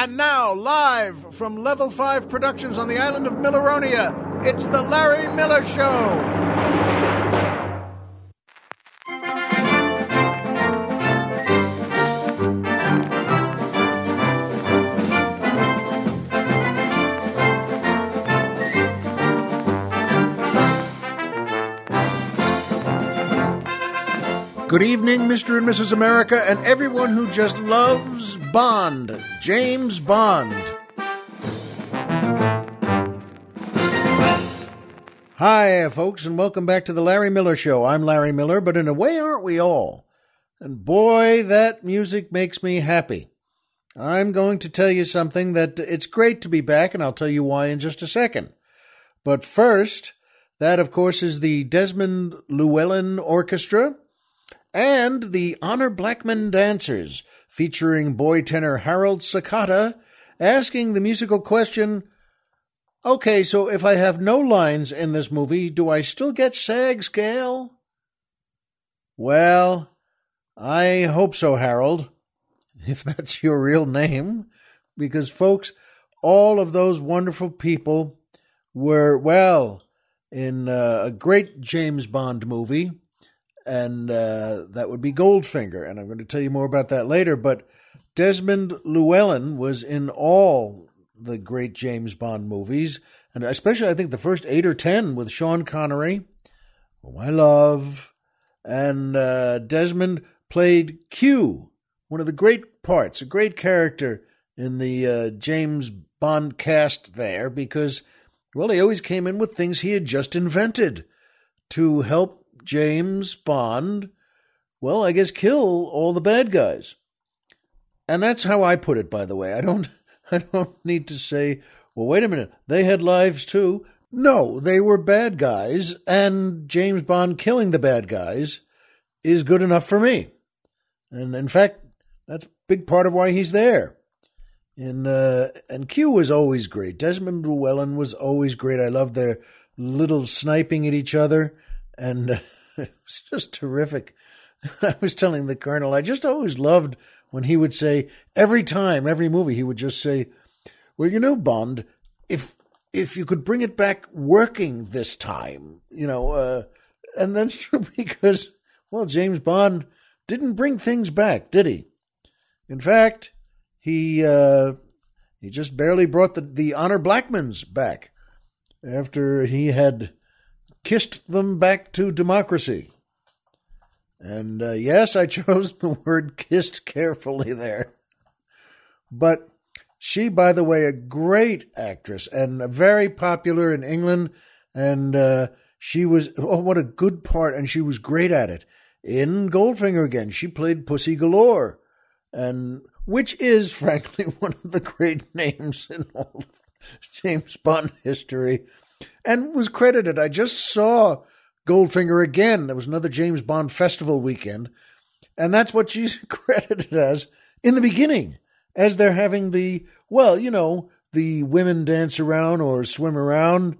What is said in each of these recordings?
And now, live from Level 5 Productions on the island of Milleronia, it's The Larry Miller Show. Good evening, Mr. and Mrs. America, and everyone who just loves Bond, James Bond. Hi, folks, and welcome back to the Larry Miller Show. I'm Larry Miller, but in a way, aren't we all? And boy, that music makes me happy. I'm going to tell you something that it's great to be back, and I'll tell you why in just a second. But first, that, of course, is the Desmond Llewellyn Orchestra and the Honor Blackman Dancers, featuring boy tenor Harold Sakata, asking the musical question Okay, so if I have no lines in this movie, do I still get SAG scale? Well, I hope so, Harold, if that's your real name, because, folks, all of those wonderful people were, well, in uh, a great James Bond movie and uh, that would be Goldfinger. And I'm going to tell you more about that later. But Desmond Llewellyn was in all the great James Bond movies, and especially I think the first eight or ten with Sean Connery, I love, and uh, Desmond played Q, one of the great parts, a great character in the uh, James Bond cast there, because well, he always came in with things he had just invented to help James Bond, well, I guess kill all the bad guys. And that's how I put it, by the way. I don't I don't need to say, well, wait a minute, they had lives too. No, they were bad guys, and James Bond killing the bad guys is good enough for me. And in fact, that's a big part of why he's there. And uh, and Q was always great. Desmond Llewellyn was always great. I love their little sniping at each other and uh, it was just terrific. I was telling the colonel, I just always loved when he would say every time, every movie, he would just say, "Well, you know, Bond, if if you could bring it back working this time, you know," uh, and that's true because well, James Bond didn't bring things back, did he? In fact, he uh, he just barely brought the the honor Blackmans back after he had kissed them back to democracy. And uh, yes, I chose the word kissed carefully there. But she, by the way, a great actress and very popular in England. And uh, she was, oh, what a good part. And she was great at it. In Goldfinger again, she played Pussy Galore. And which is, frankly, one of the great names in all James Bond history and was credited. I just saw Goldfinger again. There was another James Bond festival weekend, and that's what she's credited as in the beginning, as they're having the well, you know, the women dance around or swim around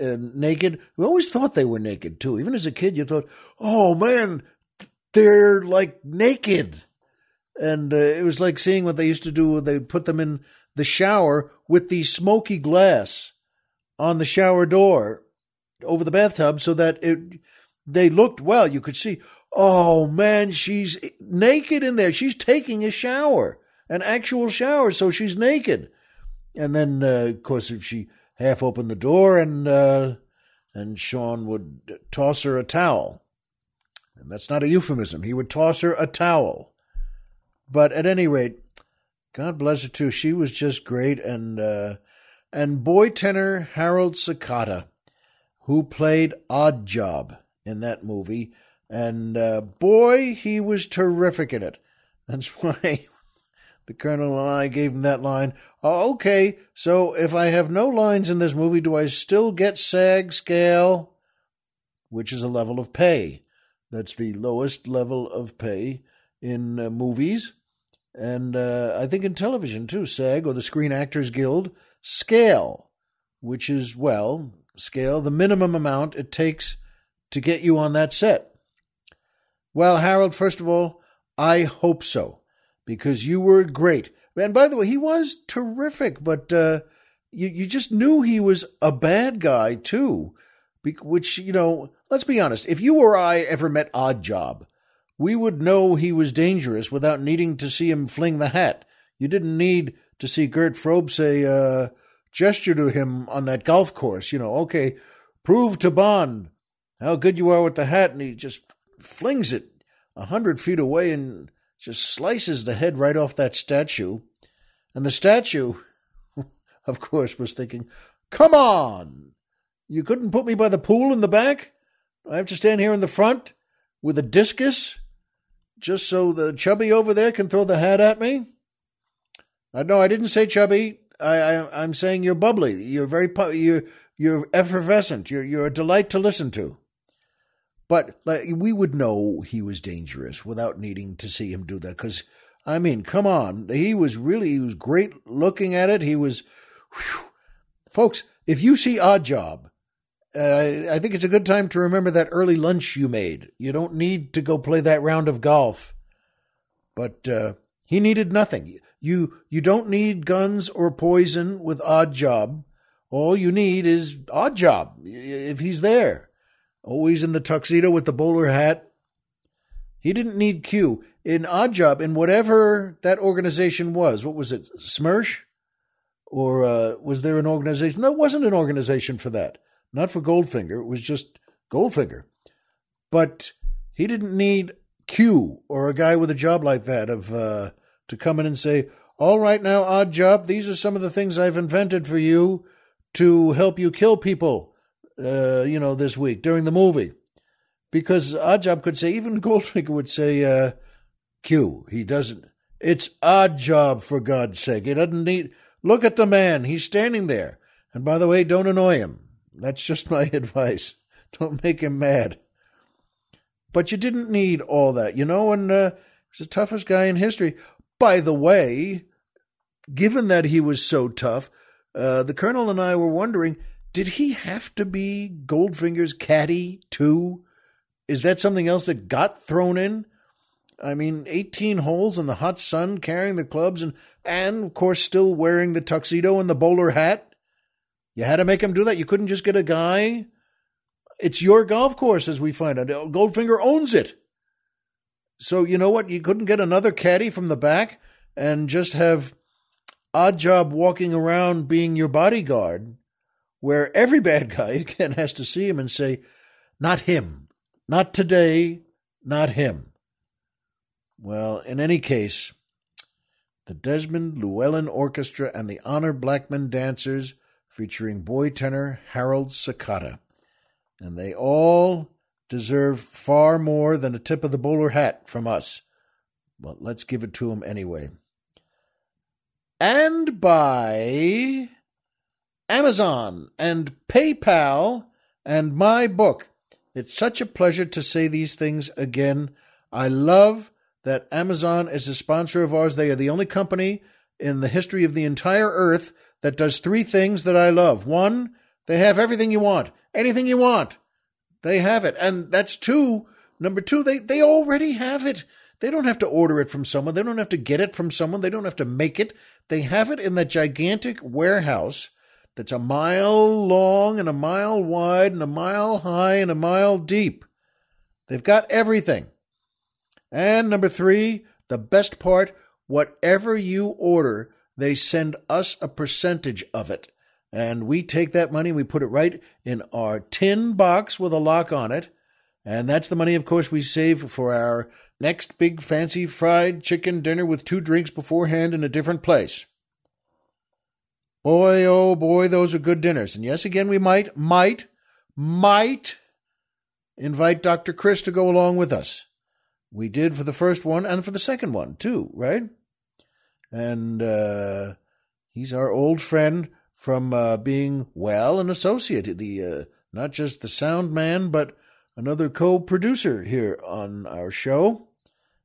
uh, naked. We always thought they were naked too. Even as a kid, you thought, "Oh man, they're like naked," and uh, it was like seeing what they used to do. They'd put them in the shower with the smoky glass on the shower door over the bathtub so that it they looked well. You could see, oh man, she's naked in there. She's taking a shower, an actual shower, so she's naked. And then, uh, of course, if she half opened the door and uh, and Sean would toss her a towel, and that's not a euphemism. He would toss her a towel. But at any rate, God bless her too. She was just great, and uh, and boy tenor Harold Sakata, who played Oddjob in that movie. And uh, boy, he was terrific in it. That's why the colonel and I gave him that line. Oh, okay, so if I have no lines in this movie, do I still get SAG scale? Which is a level of pay. That's the lowest level of pay in uh, movies. And uh, I think in television too, SAG or the Screen Actors Guild scale, which is, well, scale, the minimum amount it takes to get you on that set. Well, Harold, first of all, I hope so, because you were great. And by the way, he was terrific, but uh, you you just knew he was a bad guy too. Be- Which you know, let's be honest. If you or I ever met Oddjob, we would know he was dangerous without needing to see him fling the hat. You didn't need to see Gert Frobe say, uh, gesture to him on that golf course. You know, okay, prove to Bond how good you are with the hat, and he just flings it a hundred feet away and just slices the head right off that statue. And the statue, of course, was thinking, Come on! You couldn't put me by the pool in the back? I have to stand here in the front with a discus just so the chubby over there can throw the hat at me? I no, I didn't say chubby. I, I am saying you're bubbly. You're very you're you're effervescent. You're you're a delight to listen to. But like we would know he was dangerous without needing to see him do that. Because I mean, come on, he was really he was great looking at it. He was, whew. folks. If you see Oddjob, uh, I think it's a good time to remember that early lunch you made. You don't need to go play that round of golf. But uh, he needed nothing. You you don't need guns or poison with Oddjob. All you need is Oddjob if he's there always in the tuxedo with the bowler hat. He didn't need Q. In Oddjob, in whatever that organization was, what was it, Smersh? Or uh, was there an organization? No, wasn't an organization for that. Not for Goldfinger. It was just Goldfinger. But he didn't need Q or a guy with a job like that of uh, to come in and say, "All right, now, Oddjob, these are some of the things I've invented for you to help you kill people." uh, you know, this week during the movie. Because Oddjob could say, even Goldfinger would say, uh, Q, he doesn't. It's Oddjob, for God's sake. He doesn't need. Look at the man. He's standing there. And by the way, don't annoy him. That's just my advice. Don't make him mad. But you didn't need all that, you know, and uh, he's the toughest guy in history. By the way, given that he was so tough, uh, the colonel and I were wondering did he have to be Goldfinger's caddy too? Is that something else that got thrown in? I mean, 18 holes in the hot sun, carrying the clubs, and, and of course, still wearing the tuxedo and the bowler hat. You had to make him do that. You couldn't just get a guy. It's your golf course, as we find out. Goldfinger owns it. So, you know what? You couldn't get another caddy from the back and just have Oddjob walking around being your bodyguard where every bad guy again has to see him and say, Not him, not today, not him. Well, in any case, the Desmond Llewellyn Orchestra and the Honor Blackman Dancers featuring boy tenor Harold Sakata. And they all deserve far more than a tip of the bowler hat from us. But let's give it to them anyway. And by Amazon and PayPal and my book. It's such a pleasure to say these things again. I love that Amazon is a sponsor of ours. They are the only company in the history of the entire earth that does three things that I love. One, they have everything you want, anything you want. They have it. And that's two. Number two, they, they already have it. They don't have to order it from someone. They don't have to get it from someone. They don't have to make it. They have it in that gigantic warehouse that's a mile long and a mile wide and a mile high and a mile deep. They've got everything. And number three, the best part whatever you order, they send us a percentage of it. And we take that money and we put it right in our tin box with a lock on it. And that's the money, of course, we save for our next big fancy fried chicken dinner with two drinks beforehand in a different place. Boy, oh boy, those are good dinners. And yes, again, we might, might, might invite Dr. Chris to go along with us. We did for the first one and for the second one, too, right? And uh, he's our old friend from uh, being, well, an associate, the uh, not just the sound man, but another co producer here on our show.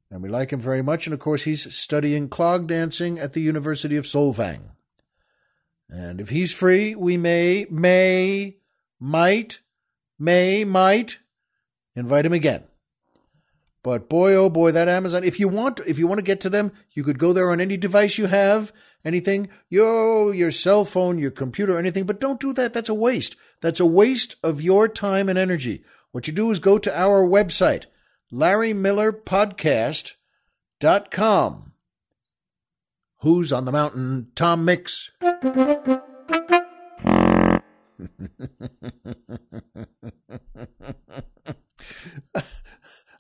And we like him very much. And of course, he's studying clog dancing at the University of Solvang. And if he's free, we may, may, might, may, might invite him again. But boy, oh boy, that Amazon. If you want, if you want to get to them, you could go there on any device you have, anything, your your cell phone, your computer, anything. But don't do that. That's a waste. That's a waste of your time and energy. What you do is go to our website, LarryMillerPodcast.com. Who's on the mountain? Tom Mix.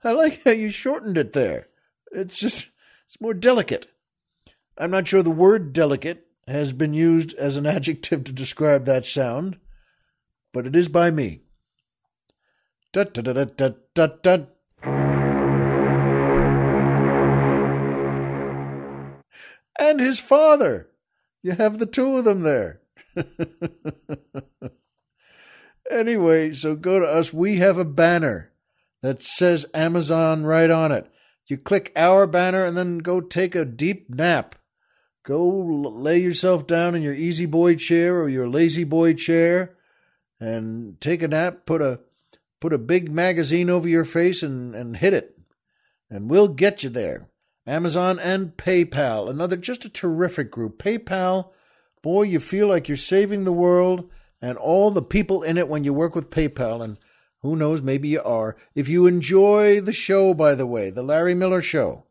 I like how you shortened it there. It's just, it's more delicate. I'm not sure the word delicate has been used as an adjective to describe that sound, but it is by me. And his father. You have the two of them there. anyway, so go to us. We have a banner that says Amazon right on it. You click our banner and then go take a deep nap. Go lay yourself down in your easy boy chair or your lazy boy chair and take a nap. Put a put a big magazine over your face and, and hit it. And we'll get you there. Amazon and PayPal, another just a terrific group. PayPal, boy, you feel like you're saving the world and all the people in it when you work with PayPal. And who knows, maybe you are. If you enjoy the show, by the way, the Larry Miller Show,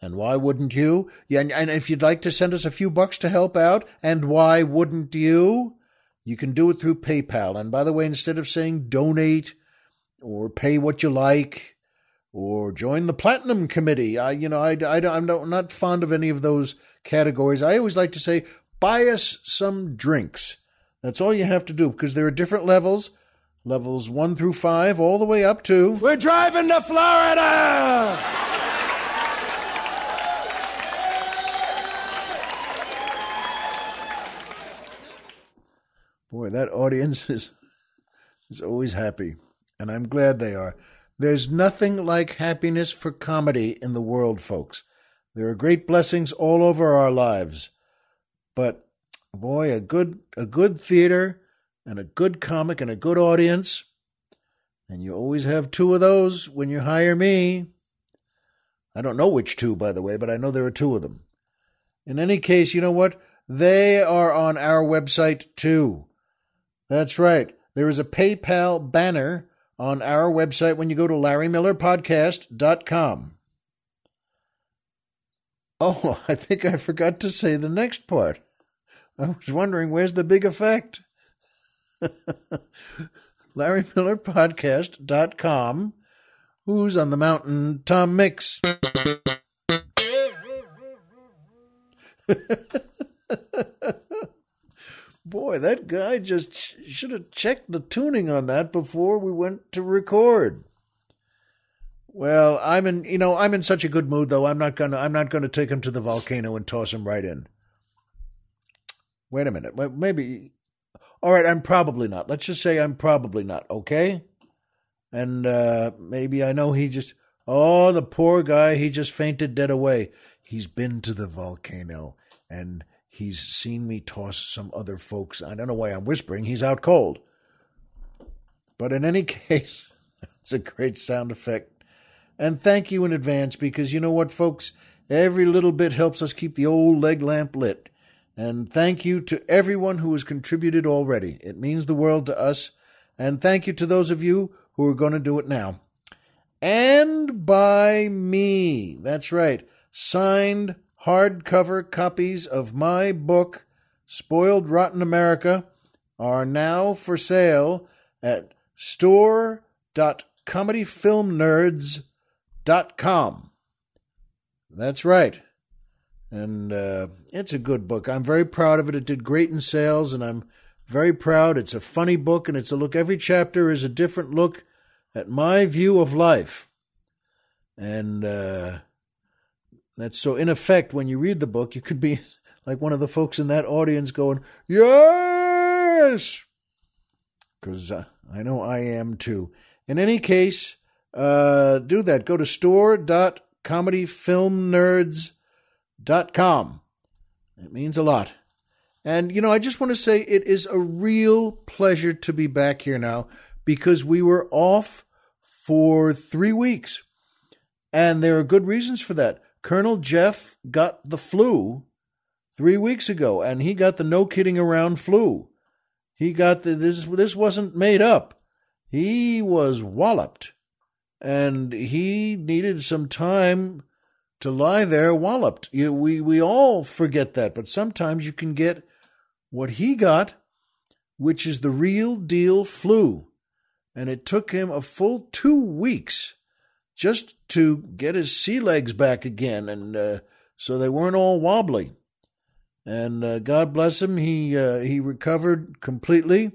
and why wouldn't you? And, and if you'd like to send us a few bucks to help out, and why wouldn't you? You can do it through PayPal. And by the way, instead of saying donate or pay what you like or join the Platinum Committee, I, you know, I, I, I'm not fond of any of those categories. I always like to say, buy us some drinks. That's all you have to do because there are different levels levels 1 through 5, all the way up to. We're driving to Florida! Boy, that audience is, is always happy, and I'm glad they are. There's nothing like happiness for comedy in the world, folks. There are great blessings all over our lives. But boy, a good a good theater and a good comic and a good audience. And you always have two of those when you hire me. I don't know which two, by the way, but I know there are two of them. In any case, you know what? They are on our website too. That's right. There is a PayPal banner on our website when you go to LarryMillerPodcast.com. Oh, I think I forgot to say the next part. I was wondering where's the big effect? LarryMillerPodcast.com. Who's on the mountain? Tom Mix. Boy, that guy just should have checked the tuning on that before we went to record. Well, I'm in, you know, I'm in such a good mood though. I'm not gonna, I'm not gonna take him to the volcano and toss him right in. Wait a minute. Maybe all right, I'm probably not. Let's just say I'm probably not, okay? And uh, maybe I know he just, oh, the poor guy, he just fainted dead away. He's been to the volcano and he's seen me toss some other folks. I don't know why I'm whispering. He's out cold. But in any case, it's a great sound effect. And thank you in advance because you know what, folks? Every little bit helps us keep the old leg lamp lit. And thank you to everyone who has contributed already. It means the world to us. And thank you to those of you who are going to do it now. And by me. That's right. Signed hardcover copies of my book, Spoiled Rotten America, are now for sale at store.comedyfilmnerds.com. That's right and uh, it's a good book. I'm very proud of it. It did great in sales, and I'm very proud. It's a funny book, and it's a look. Every chapter is a different look at my view of life, and uh, that's so. In effect, when you read the book, you could be like one of the folks in that audience going, "Yes," because uh, I know I am too. In any case, uh, do that. Go to store.comedyfilmnerds.com com. It means a lot. And, you know, I just want to say it is a real pleasure to be back here now because we were off for three weeks. And there are good reasons for that. Colonel Jeff got the flu three weeks ago, and he got the no kidding around flu. He got the this this wasn't made up. He was walloped. And he needed some time to lie there walloped. You, we we all forget that, but sometimes you can get what he got, which is the real deal flu. And it took him a full two weeks just to get his sea legs back again, and uh, so they weren't all wobbly. And uh, God bless him, he uh, he recovered completely,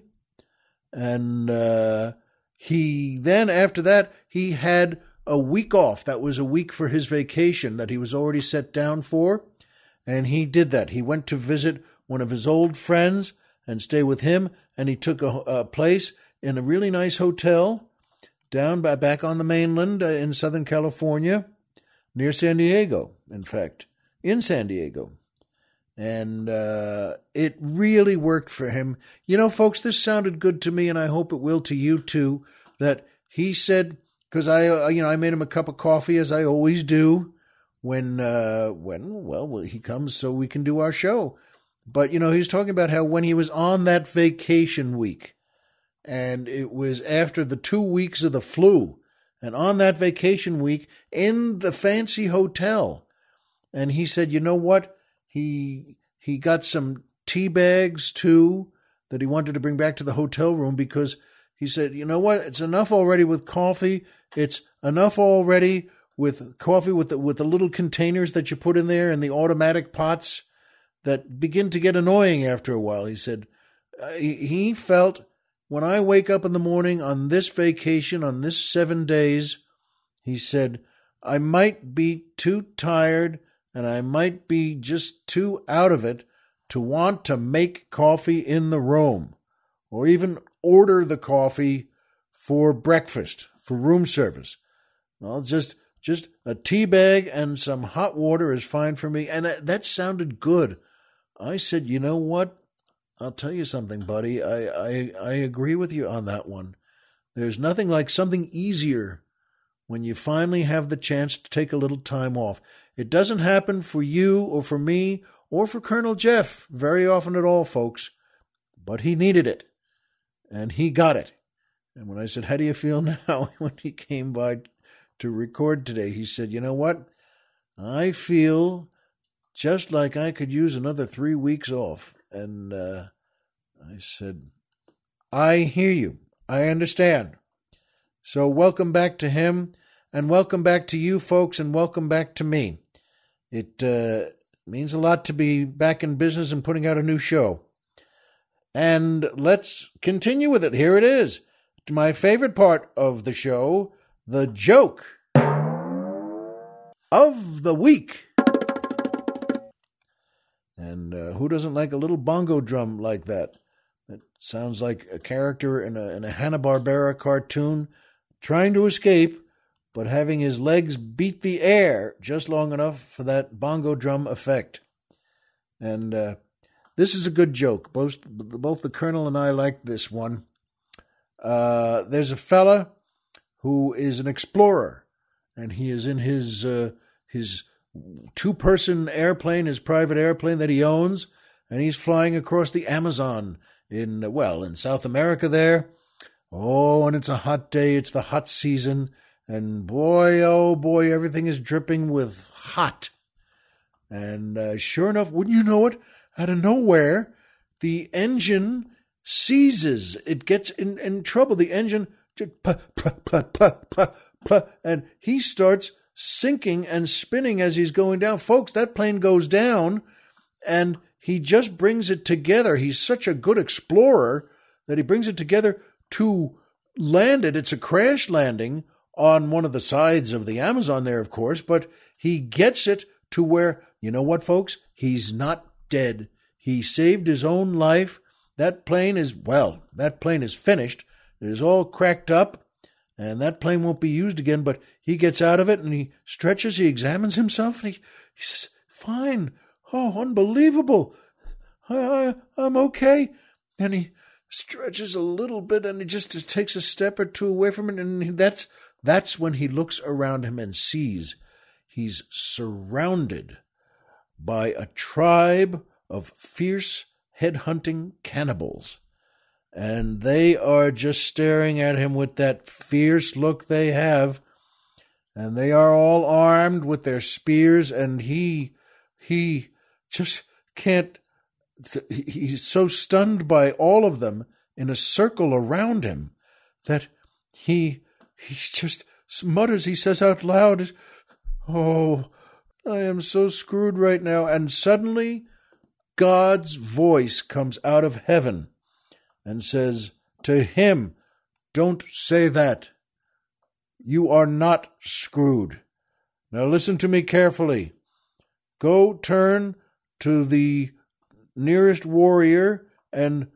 and uh, he then after that he had a week off. That was a week for his vacation that he was already set down for, and he did that. He went to visit one of his old friends and stay with him, and he took a, a place in a really nice hotel down by, back on the mainland uh, in Southern California, near San Diego, in fact, in San Diego. And uh, it really worked for him. You know, folks, this sounded good to me, and I hope it will to you too. That he said, because I, uh, you know, I made him a cup of coffee as I always do when, uh, when, well, he comes so we can do our show. But you know, he's talking about how when he was on that vacation week, and it was after the two weeks of the flu. And on that vacation week in the fancy hotel. And he said, you know what? He he got some tea bags too that he wanted to bring back to the hotel room because he said, you know what? It's enough already with coffee. It's enough already with coffee with the, with the little containers that you put in there and the automatic pots that begin to get annoying after a while. He said uh, he felt when I wake up in the morning on this vacation, on this seven days, he said, I might be too tired and I might be just too out of it to want to make coffee in the room or even order the coffee for breakfast, for room service. Well, just just a tea bag and some hot water is fine for me. And uh, that sounded good. I said, you know what? I'll tell you something, buddy. I, I, I agree with you on that one. There's nothing like something easier when you finally have the chance to take a little time off. It doesn't happen for you or for me or for Colonel Jeff very often at all, folks, but he needed it and he got it. And when I said, How do you feel now? when he came by to record today, he said, You know what? I feel just like I could use another three weeks off. And uh, I said, I hear you. I understand. So, welcome back to him, and welcome back to you folks, and welcome back to me. It uh, means a lot to be back in business and putting out a new show. And let's continue with it. Here it is. To my favorite part of the show, the joke of the week. And uh, who doesn't like a little bongo drum like that? That sounds like a character in a, in a Hanna-Barbera cartoon trying to escape, but having his legs beat the air just long enough for that bongo drum effect. And uh, this is a good joke. Both, both the Colonel and I liked this one. Uh, there's a fella who is an explorer, and he is in his uh, his two person airplane, his private airplane that he owns, and he's flying across the Amazon in, well, in South America there. Oh, and it's a hot day, it's the hot season, and boy, oh boy, everything is dripping with hot. And uh, sure enough, wouldn't you know it, out of nowhere, the engine seizes. It gets in, in trouble. The engine, and he starts sinking and spinning as he's going down. Folks, that plane goes down and he just brings it together. He's such a good explorer that he brings it together to land it. It's a crash landing on one of the sides of the Amazon there, of course, but he gets it to where, you know what, folks? He's not dead. He saved his own life. That plane is, well, that plane is finished. It is all cracked up and that plane won't be used again. But he gets out of it and he stretches, he examines himself, and he, he says, Fine. Oh, unbelievable. I, I, I'm okay. And he stretches a little bit and he just takes a step or two away from it. And that's, that's when he looks around him and sees he's surrounded by a tribe of fierce head-hunting cannibals. And they are just staring at him with that fierce look they have. And they are all armed with their spears, and he, he just can't, he's so stunned by all of them in a circle around him that he, he just mutters, he says out loud, Oh, I am so screwed right now. And suddenly, God's voice comes out of heaven and says to him, Don't say that. You are not screwed. Now listen to me carefully. Go turn to the nearest warrior and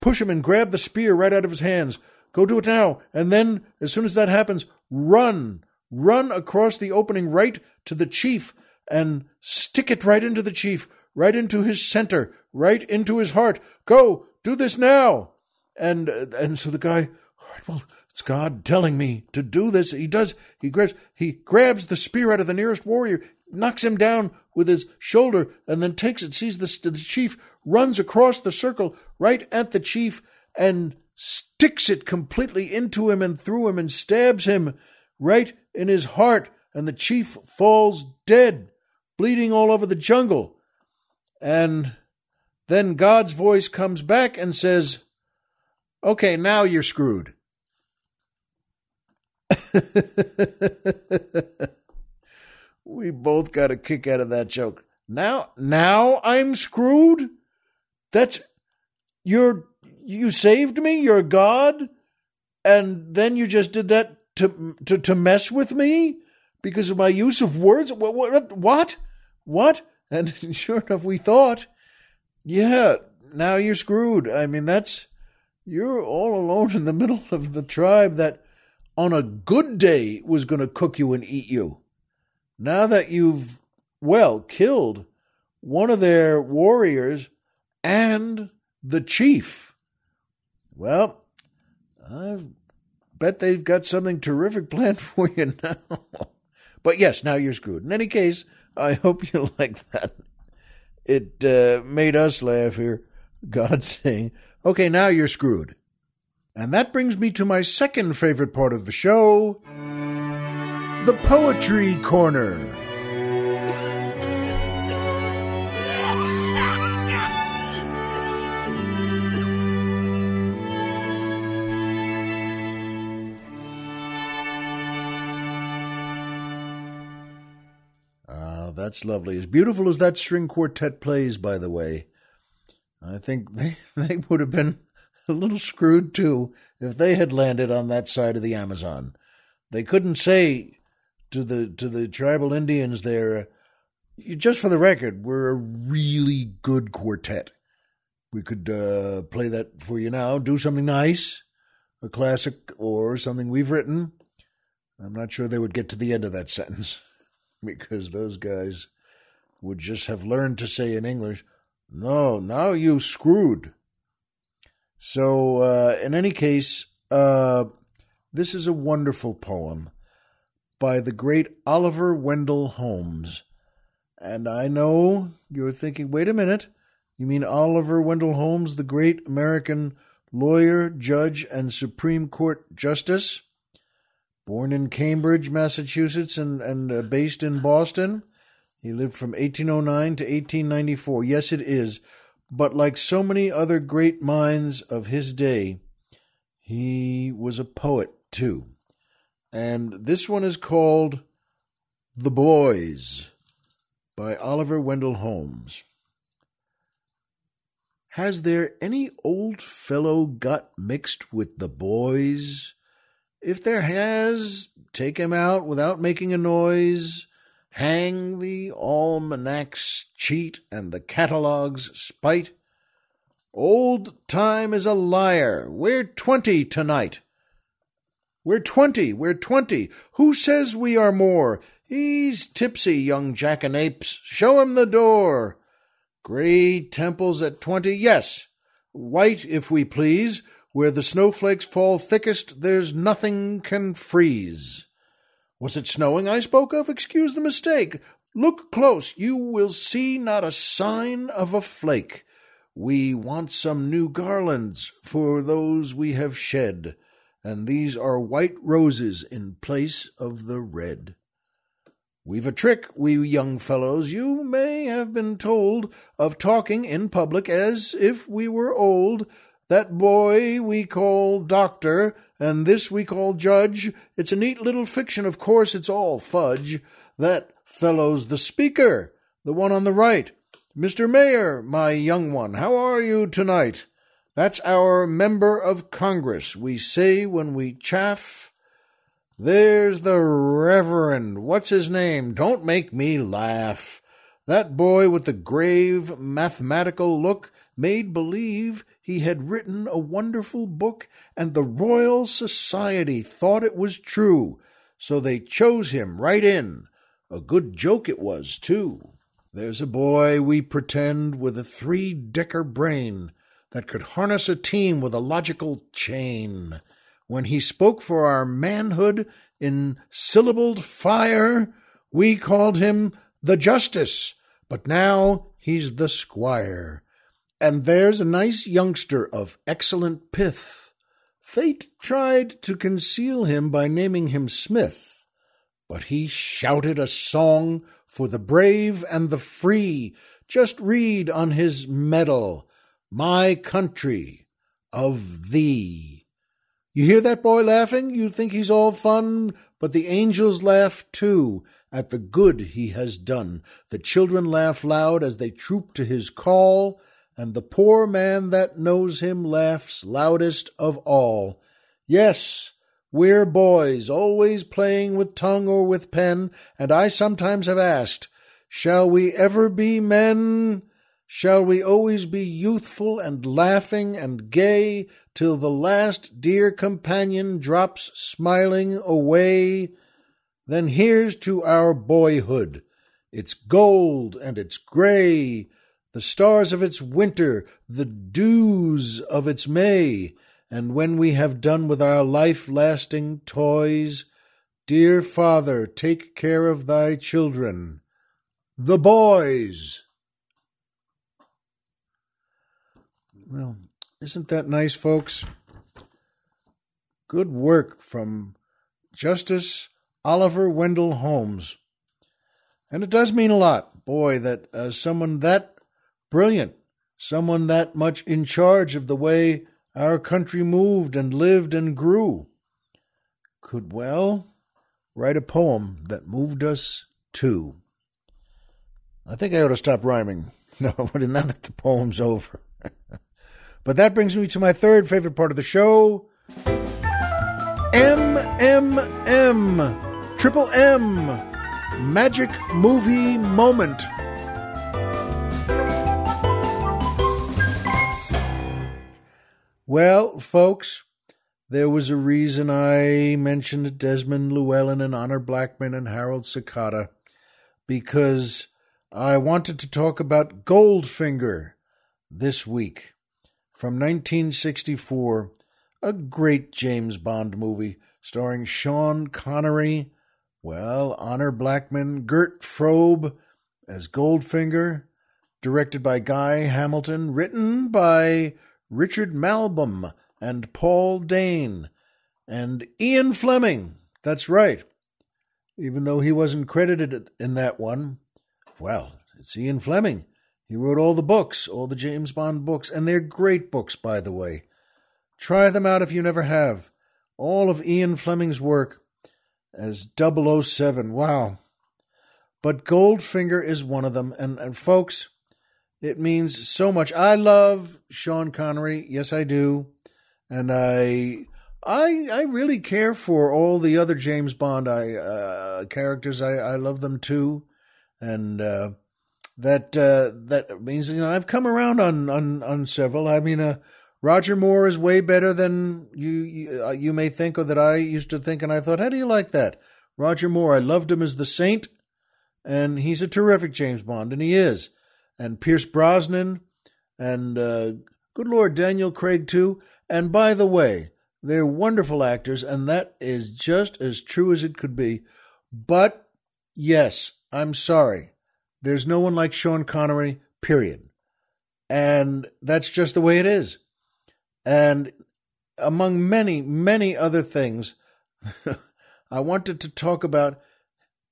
push him and grab the spear right out of his hands. Go do it now. And then, as soon as that happens, run. Run across the opening right to the chief and stick it right into the chief right into his center, right into his heart. Go, do this now. And and so the guy, well, it's God telling me to do this. He does. He grabs. He grabs the spear out of the nearest warrior, knocks him down with his shoulder, and then takes it. Sees the the chief runs across the circle right at the chief and sticks it completely into him and through him and stabs him right in his heart. And the chief falls dead, bleeding all over the jungle. And then God's voice comes back and says, Okay, now you're screwed. we both got a kick out of that joke. Now, now I'm screwed? That's you're you saved me, you're God, and then you just did that to to to mess with me because of my use of words? What what what? What? And sure enough, we thought, yeah, now you're screwed. I mean, that's, you're all alone in the middle of the tribe that on a good day was going to cook you and eat you. Now that you've, well, killed one of their warriors and the chief, well, I bet they've got something terrific planned for you now. but yes, now you're screwed. In any case, I hope you like that. It uh, made us laugh here. God saying, okay, now you're screwed. And that brings me to my second favorite part of the show the Poetry Corner. Ah, that's lovely. As beautiful as that string quartet plays, by the way, I think they, they would have been a little screwed too if they had landed on that side of the Amazon. They couldn't say to the to the tribal Indians there, just for the record, we're a really good quartet. We could uh, play that for you now. Do something nice, a classic or something we've written. I'm not sure they would get to the end of that sentence. because those guys would just have learned to say in English, no, now you screwed. So, uh, in any case, uh, this is a wonderful poem by the great Oliver Wendell Holmes. And I know you're thinking, wait a minute, you mean Oliver Wendell Holmes, the great American lawyer, judge, and Supreme Court justice? Born in Cambridge, Massachusetts, and, and uh, based in Boston. He lived from 1809 to 1894. Yes, it is. But like so many other great minds of his day, he was a poet too. And this one is called The Boys by Oliver Wendell Holmes. Has there any old fellow got mixed with the boys? If there has, take him out without making a noise. Hang the almanac's cheat and the catalogue's spite. Old time is a liar. We're twenty tonight. We're twenty. We're twenty. Who says we are more? He's tipsy, young jackanapes. Show him the door. Grey temples at twenty. Yes. White, if we please. Where the snowflakes fall thickest, there's nothing can freeze. Was it snowing I spoke of? Excuse the mistake. Look close, you will see not a sign of a flake. We want some new garlands for those we have shed, and these are white roses in place of the red. We've a trick, we young fellows, you may have been told, of talking in public as if we were old. That boy we call doctor, and this we call judge. It's a neat little fiction, of course it's all fudge. That fellow's the speaker, the one on the right. Mr. Mayor, my young one, how are you tonight? That's our member of Congress, we say when we chaff. There's the Reverend. What's his name? Don't make me laugh. That boy with the grave, mathematical look made believe he had written a wonderful book, and the Royal Society thought it was true, so they chose him right in. A good joke it was, too. There's a boy, we pretend, with a three decker brain that could harness a team with a logical chain. When he spoke for our manhood in syllabled fire, we called him the Justice, but now he's the Squire. And there's a nice youngster of excellent pith. Fate tried to conceal him by naming him Smith but he shouted a song for the brave and the free. Just read on his medal, My country of thee. You hear that boy laughing? You think he's all fun, but the angels laugh too at the good he has done. The children laugh loud as they troop to his call, and the poor man that knows him laughs loudest of all. Yes, we're boys, always playing with tongue or with pen, and I sometimes have asked, Shall we ever be men? Shall we always be youthful and laughing and gay till the last dear companion drops smiling away? Then here's to our boyhood. It's gold and it's gray, the stars of its winter, the dews of its May and when we have done with our life lasting toys, dear Father, take care of thy children, the boys. Well, isn't that nice, folks? Good work from Justice Oliver Wendell Holmes. And it does mean a lot, boy, that uh, someone that brilliant, someone that much in charge of the way our country moved and lived and grew, could well write a poem that moved us too. I think I ought to stop rhyming. No, but now that the poem's over. but that brings me to my third favorite part of the show MMM. Triple M. Magic Movie Moment. Well, folks, there was a reason I mentioned Desmond Llewellyn and Honor Blackman and Harold Sakata because I wanted to talk about Goldfinger this week from 1964, a great James Bond movie starring Sean Connery, well, Honor Blackman, Gert Frobe as Goldfinger, directed by Guy Hamilton, written by Richard Maibaum and Paul Dehn and Ian Fleming. That's right. Even though he wasn't credited in that one, well, it's Ian Fleming. He wrote all the books, all the James Bond books, and they're great books, by the way. Try them out if you never have. All of Ian Fleming's work as 007. Wow. But Goldfinger is one of them. And, and folks, it means so much. I love Sean Connery. Yes, I do. And I I I really care for all the other James Bond I uh, characters. I, I love them too. And uh, that uh, that means you know I've come around on on, on several. I mean, uh, Roger Moore is way better than you you, uh, you may think or that I used to think. And I thought, how do you like that, Roger Moore? I loved him as the Saint, and he's a terrific James Bond, and he is and Pierce Brosnan and uh, good Lord Daniel Craig too. And by the way, they're wonderful actors, and that is just as true as it could be. But yes, I'm sorry. There's no one like Sean Connery, period. And that's just the way it is. And among many, many other things, I wanted to talk about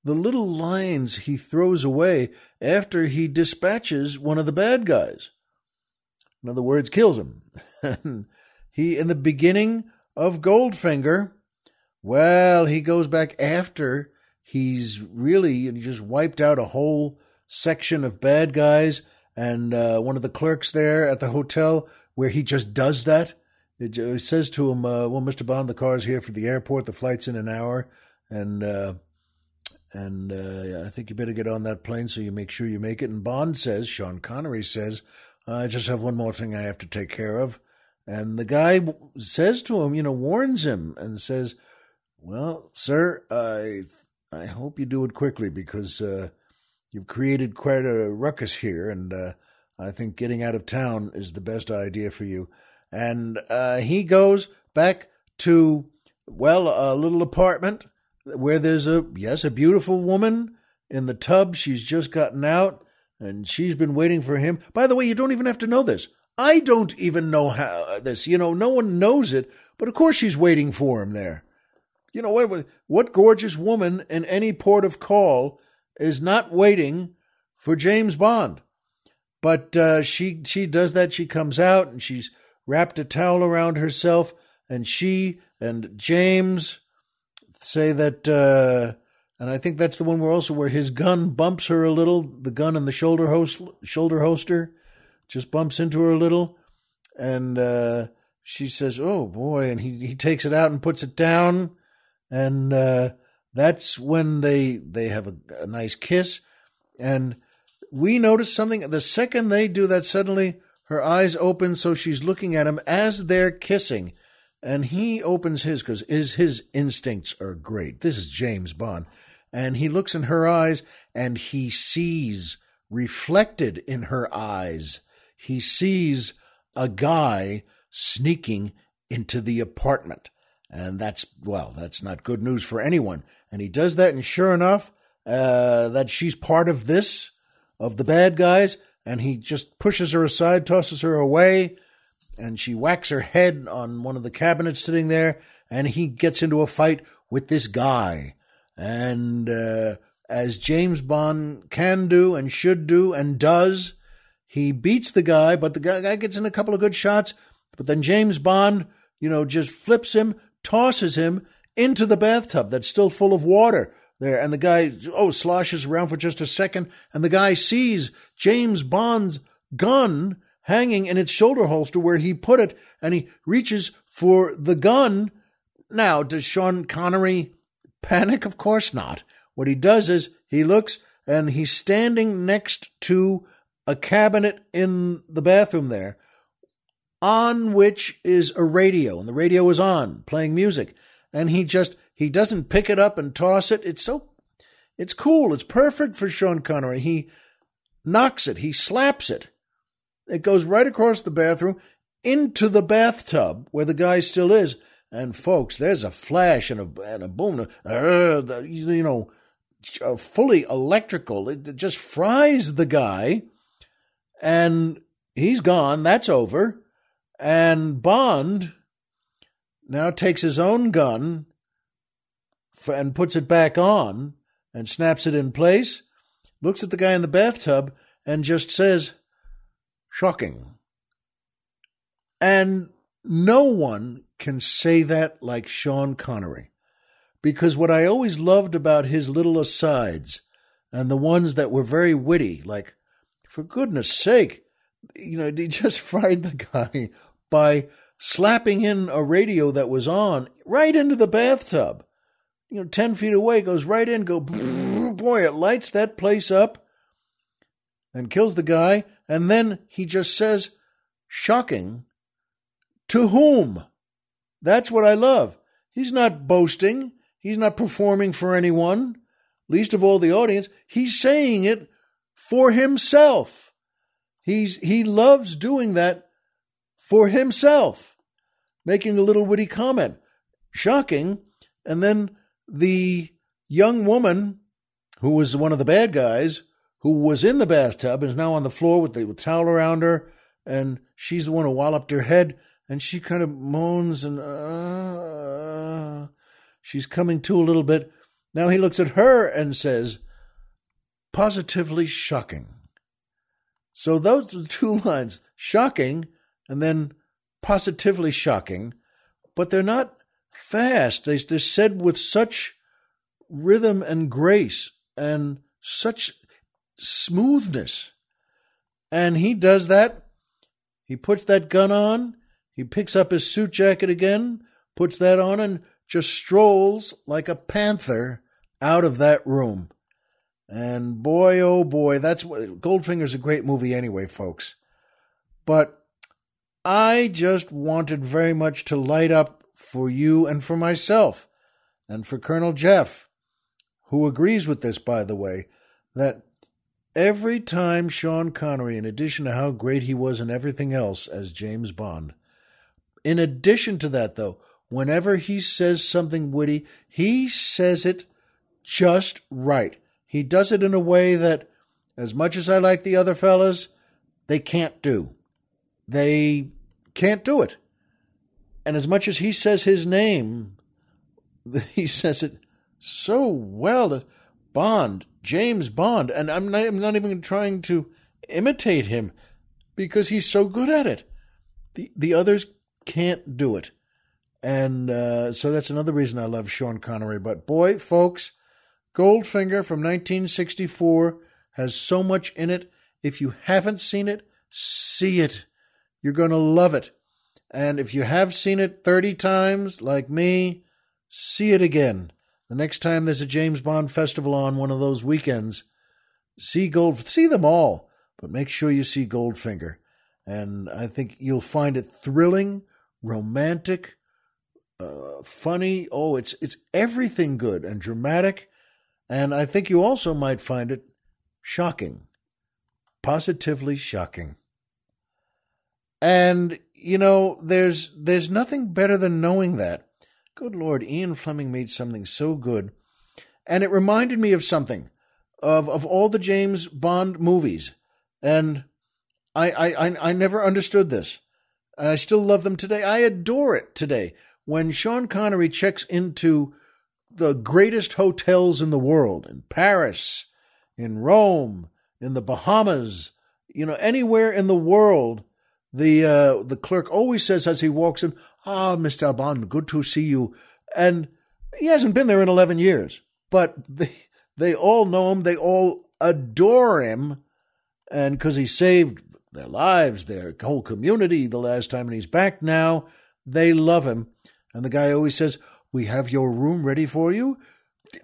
the little lines he throws away after he dispatches one of the bad guys. In other words, kills him. he, in the beginning of Goldfinger, well, he goes back after he's really just wiped out a whole section of bad guys and uh, one of the clerks there at the hotel where he just does that. It, says to him, uh, "Well, Mister Bond, the car's here for the airport. The flight's in an hour, and uh, and uh, I think you better get on that plane so you make sure you make it." And Bond says, Sean Connery says, "I just have one more thing I have to take care of." And the guy says to him, you know, warns him and says, "Well, sir, I I hope you do it quickly because uh, you've created quite a ruckus here, and uh, I think getting out of town is the best idea for you." And uh, he goes back to well a little apartment where there's a yes a beautiful woman in the tub. She's just gotten out, and she's been waiting for him. By the way, you don't even have to know this. I don't even know how uh, this. You know, no one knows it, but of course she's waiting for him there. You know what? What gorgeous woman in any port of call is not waiting for James Bond? But uh, she she does that. She comes out and she's wrapped a towel around herself, and she and James say that. Uh, and I think that's the one where also where his gun bumps her a little. The gun and the shoulder host shoulder holster just bumps into her a little, and uh, she says, "Oh boy!" And he he takes it out and puts it down and uh, that's when they they have a, a, nice kiss. And we notice something. The second they do that, suddenly her eyes open, so she's looking at him as they're kissing, and he opens his because his his instincts are great. This is James Bond, and he looks in her eyes, and he sees reflected in her eyes. He sees a guy sneaking into the apartment. And that's, well, that's not good news for anyone. And he does that, and sure enough, uh, that she's part of this, of the bad guys, and he just pushes her aside, tosses her away, and she whacks her head on one of the cabinets sitting there, and he gets into a fight with this guy. And uh, as James Bond can do and should do and does, he beats the guy, but the guy gets in a couple of good shots, but then James Bond, you know, just flips him, tosses him into the bathtub that's still full of water there. And the guy, oh, sloshes around for just a second. And the guy sees James Bond's gun hanging in its shoulder holster where he put it. And he reaches for the gun. Now, does Sean Connery panic? Of course not. What he does is he looks and he's standing next to a cabinet in the bathroom there on which is a radio, and the radio is on, playing music. And he just he doesn't pick it up and toss it. It's so it's cool. It's perfect for Sean Connery. He knocks it, he slaps it. It goes right across the bathroom into the bathtub where the guy still is. And folks, there's a flash and a and a boom, uh, you know, fully electrical. It just fries the guy, and he's gone. That's over. And Bond now takes his own gun and puts it back on and snaps it in place, looks at the guy in the bathtub, and just says, Shocking. And no one can say that like Sean Connery. Because what I always loved about his little asides and the ones that were very witty, like, for goodness sake, you know, he just fried the guy by slapping in a radio that was on right into the bathtub. You know, 10 feet away, goes right in, go, boy, it lights that place up and kills the guy. And then he just says, shocking, to whom? That's what I love. He's not boasting. He's not performing for anyone, least of all the audience. He's saying it for himself. He's, he loves doing that for himself. making a little witty comment. Shocking. And then the young woman who was one of the bad guys who was in the bathtub and is now on the floor with the with towel around her and she's the one who walloped her head and she kind of moans and uh, she's coming to a little bit. Now he looks at her and says, positively shocking. So those are the two lines shocking and then positively shocking, but they're not fast. They, they're said with such rhythm and grace and such smoothness. And he does that. He puts that gun on. He picks up his suit jacket again, puts that on, and just strolls like a panther out of that room. And boy, oh boy, that's what Goldfinger's a great movie anyway, folks. But I just wanted very much to light up for you and for myself and for Colonel Jeff, who agrees with this, by the way, that every time Sean Connery, in addition to how great he was in everything else as James Bond, in addition to that, though, whenever he says something witty, he says it just right. He does it in a way that, as much as I like the other fellas, they can't do. They can't do it. And as much as he says his name, he says it so well. That Bond, James Bond. And I'm not, I'm not even trying to imitate him because he's so good at it. The, the others can't do it. And uh, so that's another reason I love Sean Connery. But boy, folks, Goldfinger from 1964 has so much in it. If you haven't seen it, see it. You're going to love it. And if you have seen it 30 times, like me, see it again. The next time there's a James Bond festival on one of those weekends, see Gold, see them all, but make sure you see Goldfinger. And I think you'll find it thrilling, romantic, uh, funny. Oh, it's it's everything good and dramatic and I think you also might find it shocking, positively shocking. And you know, there's there's nothing better than knowing that. Good Lord, Ian Fleming made something so good, and it reminded me of something of of all the James Bond movies, and I I I never understood this. I still love them today. I adore it today. When Sean Connery checks into the greatest hotels in the world in Paris, in Rome, in the Bahamas, you know, anywhere in the world. The uh, the clerk always says as he walks in, "Ah, Mr. Bond, good to see you." And he hasn't been there in 11 years, but they they all know him, they all adore him, and because he saved their lives, their whole community the last time, and he's back now, they love him. And the guy always says, we have your room ready for you.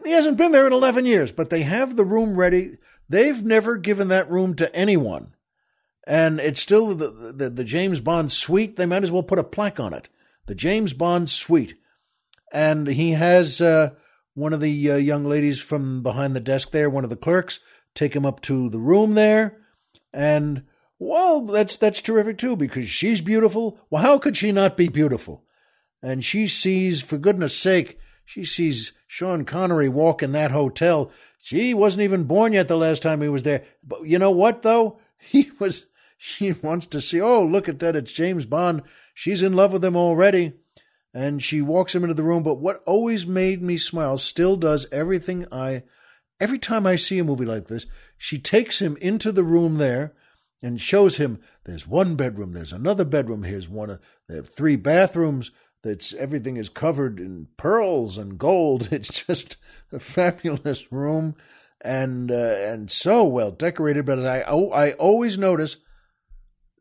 He hasn't been there in 11 years, but they have the room ready. They've never given that room to anyone. And it's still the, the, the James Bond suite. They might as well put a plaque on it. The James Bond suite. And he has uh, one of the uh, young ladies from behind the desk there, one of the clerks, take him up to the room there. And, well, that's, that's terrific too, because she's beautiful. Well, how could she not be beautiful? and she sees, for goodness sake, she sees Sean Connery walk in that hotel. She wasn't even born yet the last time he was there. But you know what, though? He was, she wants to see, oh, look at that, it's James Bond. She's in love with him already. And she walks him into the room. But what always made me smile, still does everything I, every time I see a movie like this, she takes him into the room there and shows him there's one bedroom, there's another bedroom, here's one, of, they have three bathrooms, that's everything is covered in pearls and gold. It's just a fabulous room and uh, and so well decorated. But I I always notice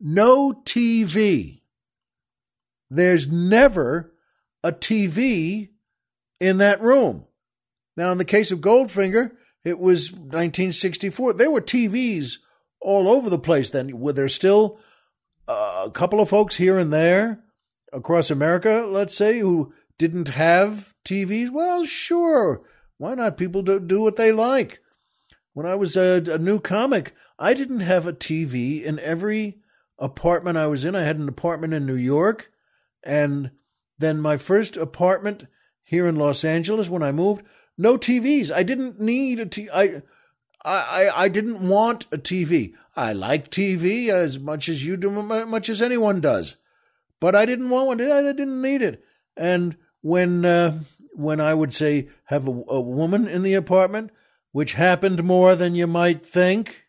no TV. There's never a TV in that room. Now, in the case of Goldfinger, it was 1964. There were TVs all over the place then. Were there still uh, a couple of folks here and there across America, let's say, who didn't have TVs? Well, sure. Why not? People do, do what they like. When I was a, a new comic, I didn't have a TV in every apartment I was in. I had an apartment in New York, and then my first apartment here in Los Angeles when I moved, no TVs. I didn't need a T. I, I, I didn't want a TV. I like TV as much as you do, much as anyone does, but I didn't want one. I didn't need it. And when uh, when I would say have a, a woman in the apartment, which happened more than you might think,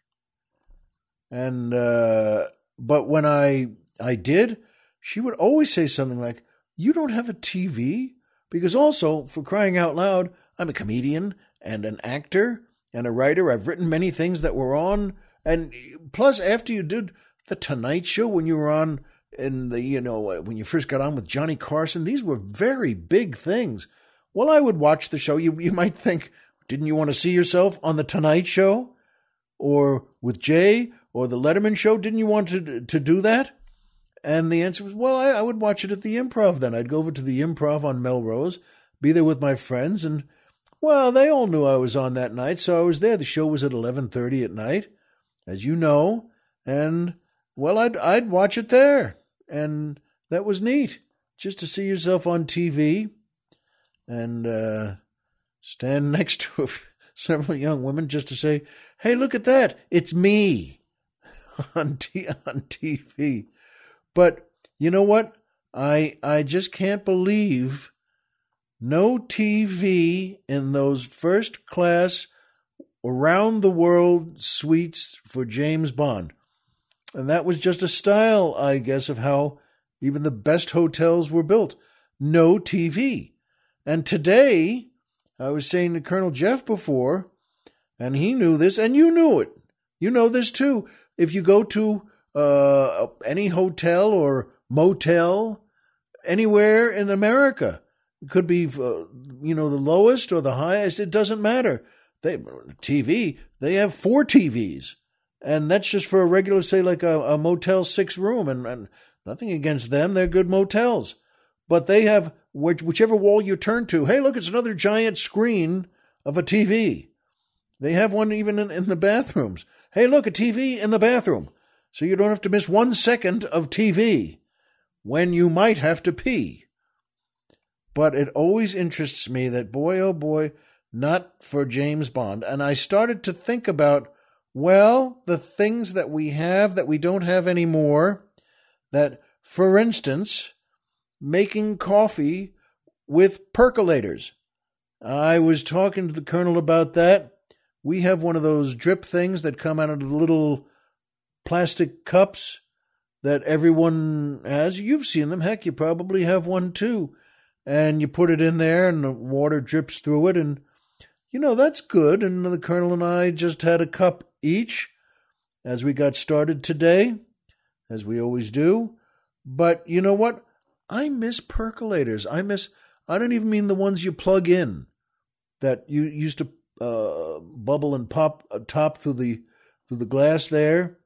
and uh, but when I I did, she would always say something like, "You don't have a TV." Because also, for crying out loud, I'm a comedian and an actor and a writer. I've written many things that were on. And plus, after you did The Tonight Show, when you were on in the, you know, when you first got on with Johnny Carson, these were very big things. Well, I would watch the show. You, you might think, didn't you want to see yourself on The Tonight Show? Or with Jay? Or The Letterman Show? Didn't you want to, to do that? And the answer was, well, I, I would watch it at the improv then. I'd go over to the improv on Melrose, be there with my friends, and well, they all knew I was on that night, so I was there. The show was at eleven thirty at night, as you know, and well, I'd I'd watch it there, and that was neat, just to see yourself on TV, and uh, stand next to several young women just to say, "Hey, look at that! It's me on t- on TV." But you know what? I I just can't believe no TV in those first class around the world suites for James Bond. And that was just a style, I guess, of how even the best hotels were built. No TV. And today, I was saying to Colonel Jeff before, and he knew this, and you knew it. You know this too. If you go to uh, any hotel or motel anywhere in America, it could be, uh, you know, the lowest or the highest. It doesn't matter. They TV. They have four TVs, and that's just for a regular, say, like a, a Motel Six room. And, and nothing against them; they're good motels, but they have which, whichever wall you turn to. Hey, look, it's another giant screen of a TV. They have one even in, in the bathrooms. Hey, look, a TV in the bathroom, so you don't have to miss one second of TV when you might have to pee. But it always interests me that, boy, oh boy, not for James Bond. And I started to think about, well, the things that we have that we don't have anymore. That, for instance, making coffee with percolators. I was talking to the colonel about that. We have one of those drip things that come out of the little plastic cups that everyone has. You've seen them. Heck, you probably have one too. And you put it in there and the water drips through it and you know that's good. And the colonel and i just had a cup each as we got started today as we always do. But you know what? I miss percolators. I miss i don't even mean the ones you plug in that you used to uh, bubble and pop uh, top through the through the glass there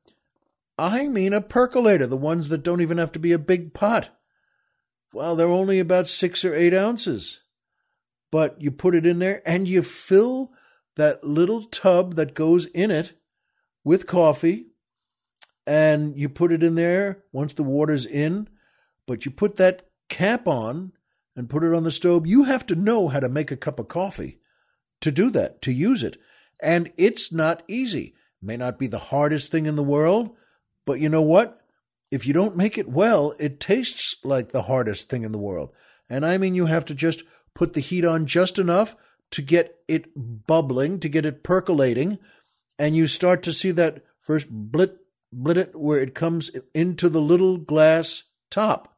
i mean a percolator the ones that don't even have to be a big pot well, they're only about six or eight ounces. But you put it in there and you fill that little tub that goes in it with coffee and you put it in there once the water's in. But you put that cap on and put it on the stove. You have to know how to make a cup of coffee to do that, to use it. And it's not easy. May not be the hardest thing in the world, but you know what? if you don't make it well, it tastes like the hardest thing in the world. And I mean, you have to just put the heat on just enough to get it bubbling, to get it percolating, and you start to see that first blit, blit it where it comes into the little glass top,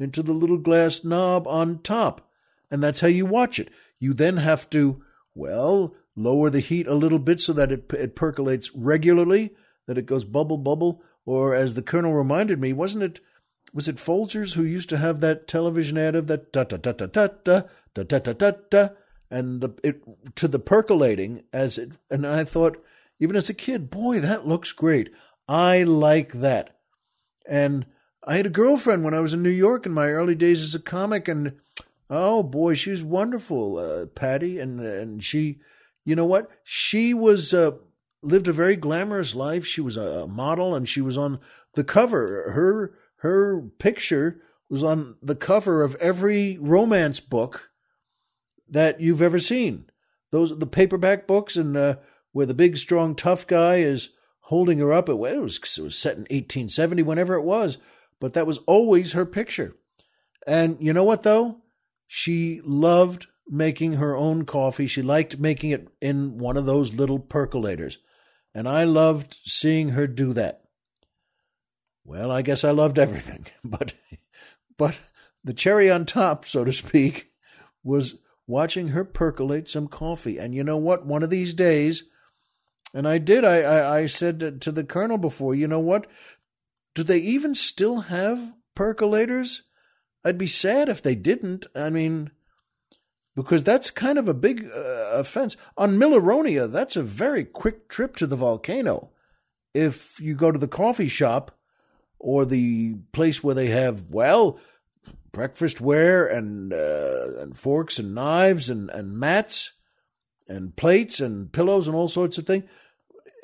into the little glass knob on top. And that's how you watch it. You then have to, well, lower the heat a little bit so that it, it percolates regularly, that it goes bubble, bubble, or as the colonel reminded me, wasn't it was it Folgers who used to have that television ad of that da da da da da da da da da da da and the it to the percolating as it and I thought even as a kid, boy, that looks great. I like that. And I had a girlfriend when I was in New York in my early days as a comic, and oh boy, she was wonderful, uh, Patty, and and she, you know what, she was uh, lived a very glamorous life. She was a model and she was on the cover. Her her picture was on the cover of every romance book that you've ever seen. Those the paperback books and uh, where the big, strong, tough guy is holding her up. It was, it was set in 1870, whenever it was, but that was always her picture. And you know what, though? She loved making her own coffee. She liked making it in one of those little percolators. And I loved seeing her do that. Well, I guess I loved everything, but but the cherry on top, so to speak, was watching her percolate some coffee. And you know what? One of these days, and I did, I, I, I said to the colonel before, you know what? Do they even still have percolators? I'd be sad if they didn't. I mean, because that's kind of a big uh, offense. On Milleronia, that's a very quick trip to the volcano. If you go to the coffee shop or the place where they have, well, breakfast ware and uh, and forks and knives and, and mats and plates and pillows and all sorts of things.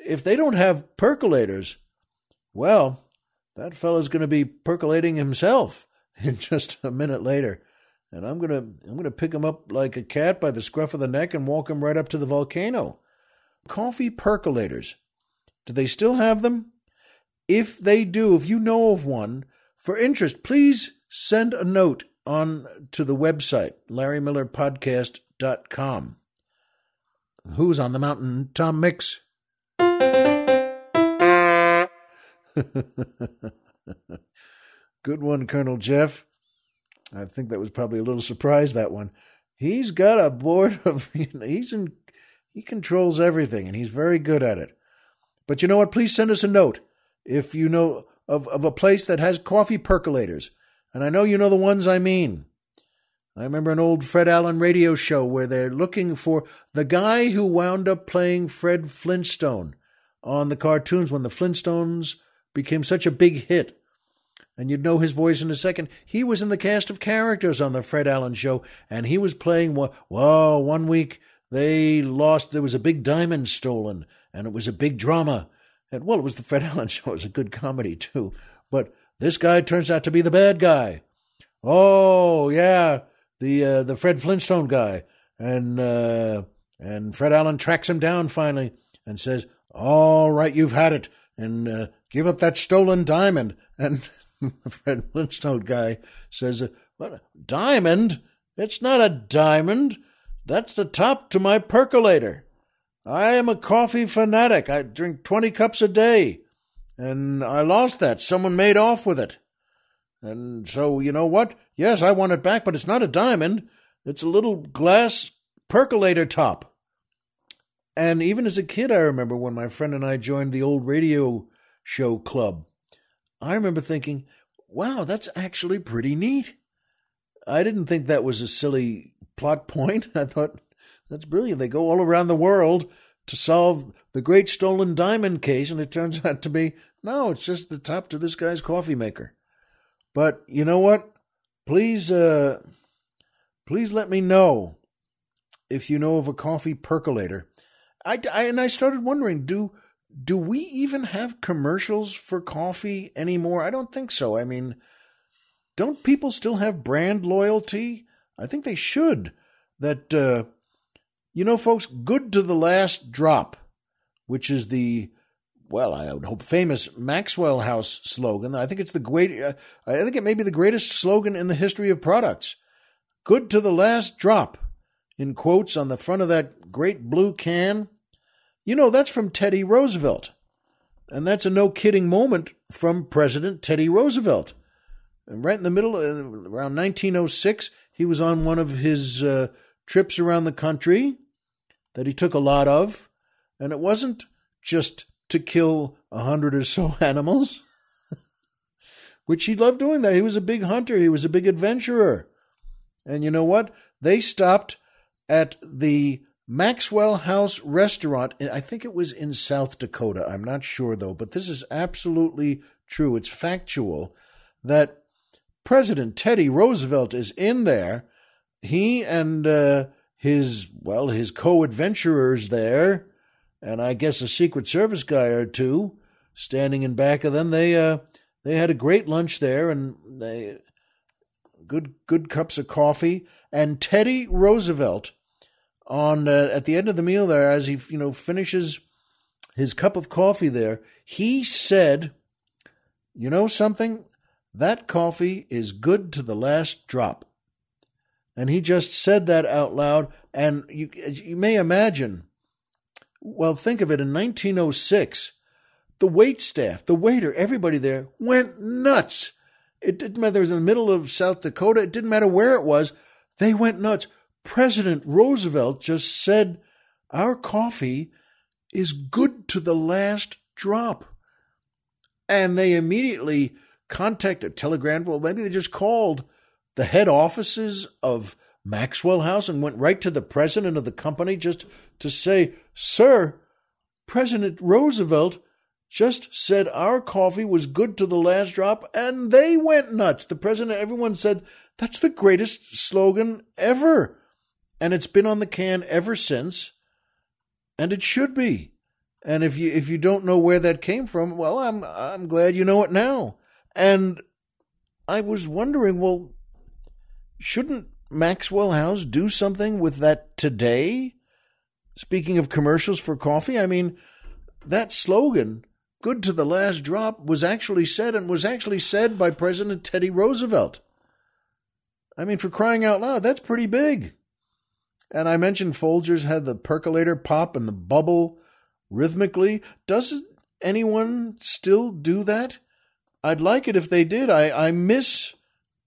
If they don't have percolators, well, that fellow's going to be percolating himself in just a minute later. And I'm gonna I'm gonna pick him up like a cat by the scruff of the neck and walk him right up to the volcano. Coffee percolators. Do they still have them? If they do, if you know of one, for interest, please send a note on to the website, LarryMillerPodcast.com. Who's on the mountain? Tom Mix. Good one, Colonel Jeff. I think that was probably a little surprise, that one. He's got a board of, he's in, he controls everything and he's very good at it. But you know what? Please send us a note if you know of, of a place that has coffee percolators and I know you know the ones I mean. I remember an old Fred Allen radio show where they're looking for the guy who wound up playing Fred Flintstone on the cartoons when the Flintstones became such a big hit. And you'd know his voice in a second. He was in the cast of characters on the Fred Allen show, and he was playing. Whoa, one week they lost, there was a big diamond stolen, and it was a big drama. And well, it was the Fred Allen show, it was a good comedy too. But this guy turns out to be the bad guy. Oh yeah, the uh, the Fred Flintstone guy, and uh, and Fred Allen tracks him down finally and says, "All right, you've had it, and uh, give up that stolen diamond." And Fred Flintstone guy says, "What diamond? It's not a diamond. That's the top to my percolator. I am a coffee fanatic. I drink twenty cups a day." and I lost that. Someone made off with it. And so, you know what? Yes, I want it back, but it's not a diamond. It's a little glass percolator top. And even as a kid, I remember when my friend and I joined the old radio show club, I remember thinking, wow, that's actually pretty neat. I didn't think that was a silly plot point. I thought, that's brilliant. They go all around the world to solve the great stolen diamond case, and it turns out to be no, it's just the top to this guy's coffee maker. But you know what? Please, uh, please let me know if you know of a coffee percolator. I, I and I started wondering, do do we even have commercials for coffee anymore? I don't think so. I mean, don't people still have brand loyalty? I think they should. That uh, you know, folks, good to the last drop, which is the well, I would hope famous Maxwell House slogan. I think it's the great. Uh, I think it may be the greatest slogan in the history of products. Good to the last drop, in quotes on the front of that great blue can. You know that's from Teddy Roosevelt, and that's a no kidding moment from President Teddy Roosevelt. And right in the middle, uh, around 1906, he was on one of his uh, trips around the country that he took a lot of, and it wasn't just to kill a hundred or so animals, which he loved doing that. He was a big hunter, he was a big adventurer. And you know what? They stopped at the Maxwell House restaurant. I think it was in South Dakota. I'm not sure though, but this is absolutely true. It's factual that President Teddy Roosevelt is in there. He and uh, his well his co-adventurers there and I guess a secret service guy or two standing in back of them they uh they had a great lunch there and they good good cups of coffee, and Teddy Roosevelt on uh, at the end of the meal there, as he you know finishes his cup of coffee there, he said, "You know something? That coffee is good to the last drop." And he just said that out loud, and you you may imagine. Well, think of it in 1906 the wait staff, the waiter, everybody there went nuts. It didn't matter. It was in the middle of South Dakota. It didn't matter where it was. They went nuts. President Roosevelt just said, Our coffee is good to the last drop. And they immediately contacted Telegram. Well, maybe they just called the head offices of Maxwell House and went right to the president of the company just to say, Sir, President Roosevelt just said our coffee was good to the last drop, and they went nuts. The president, everyone said, that's the greatest slogan ever. And it's been on the can ever since, and it should be. And if you if you don't know where that came from, well, I'm I'm glad you know it now. And I was wondering, well, shouldn't Maxwell House do something with that today? Speaking of commercials for coffee, I mean, that slogan good to the last drop was actually said and was actually said by President Teddy Roosevelt. I mean, for crying out loud, that's pretty big. And I mentioned Folgers had the percolator pop and the bubble rhythmically. Doesn't anyone still do that? I'd like it if they did. I, I miss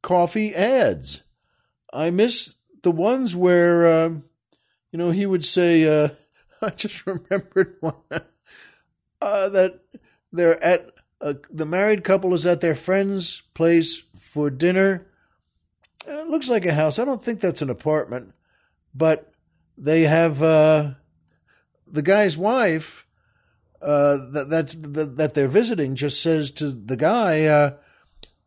coffee ads. I miss the ones where, uh, you know, he would say, uh, I just remembered one uh, that they're at a, the married couple is at their friend's place for dinner. It looks like a house. I don't think that's an apartment, but they have uh, the guy's wife uh, that that, that they're visiting just says to the guy, uh,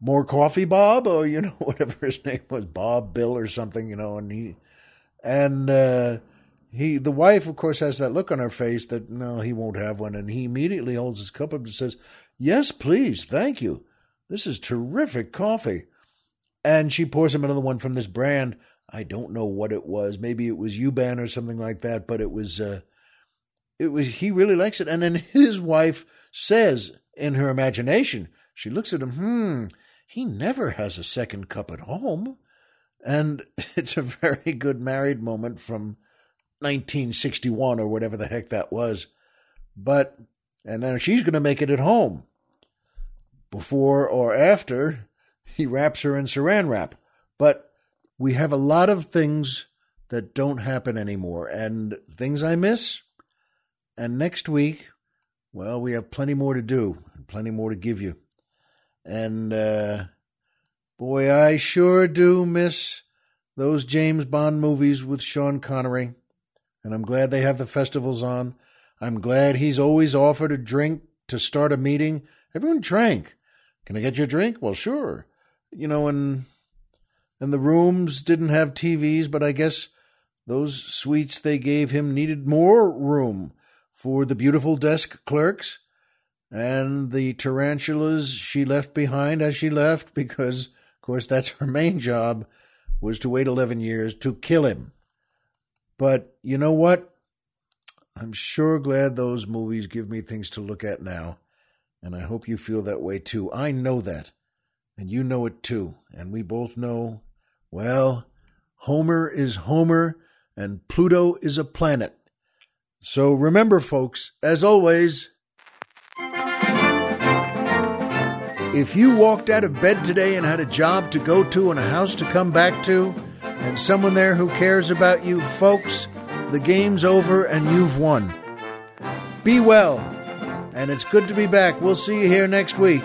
"More coffee, Bob," or you know whatever his name was, Bob, Bill, or something, you know, and he and uh, he, the wife, of course, has that look on her face that no, he won't have one, and he immediately holds his cup up and says, "Yes, please, thank you. This is terrific coffee." And she pours him another one from this brand. I don't know what it was. Maybe it was Yuban or something like that, but it was. Uh, it was. He really likes it, and then his wife says, in her imagination, she looks at him. Hmm. He never has a second cup at home, and it's a very good married moment from 1961 or whatever the heck that was. But, and now she's going to make it at home. Before or after, he wraps her in saran wrap. But we have a lot of things that don't happen anymore and things I miss. And next week, well, we have plenty more to do and plenty more to give you. And, uh, boy, I sure do miss those James Bond movies with Sean Connery and I'm glad they have the festivals on. I'm glad he's always offered a drink to start a meeting. Everyone drank. Can I get you a drink? Well, sure. You know, and and the rooms didn't have TVs, but I guess those suites they gave him needed more room for the beautiful desk clerks and the tarantulas she left behind as she left because of course that's her main job was to wait 11 years to kill him but you know what? I'm sure glad those movies give me things to look at now. And I hope you feel that way too. I know that. And you know it too. And we both know, well, Homer is Homer and Pluto is a planet. So remember, folks, as always, if you walked out of bed today and had a job to go to and a house to come back to, and someone there who cares about you, folks, the game's over and you've won. Be well, and it's good to be back. We'll see you here next week.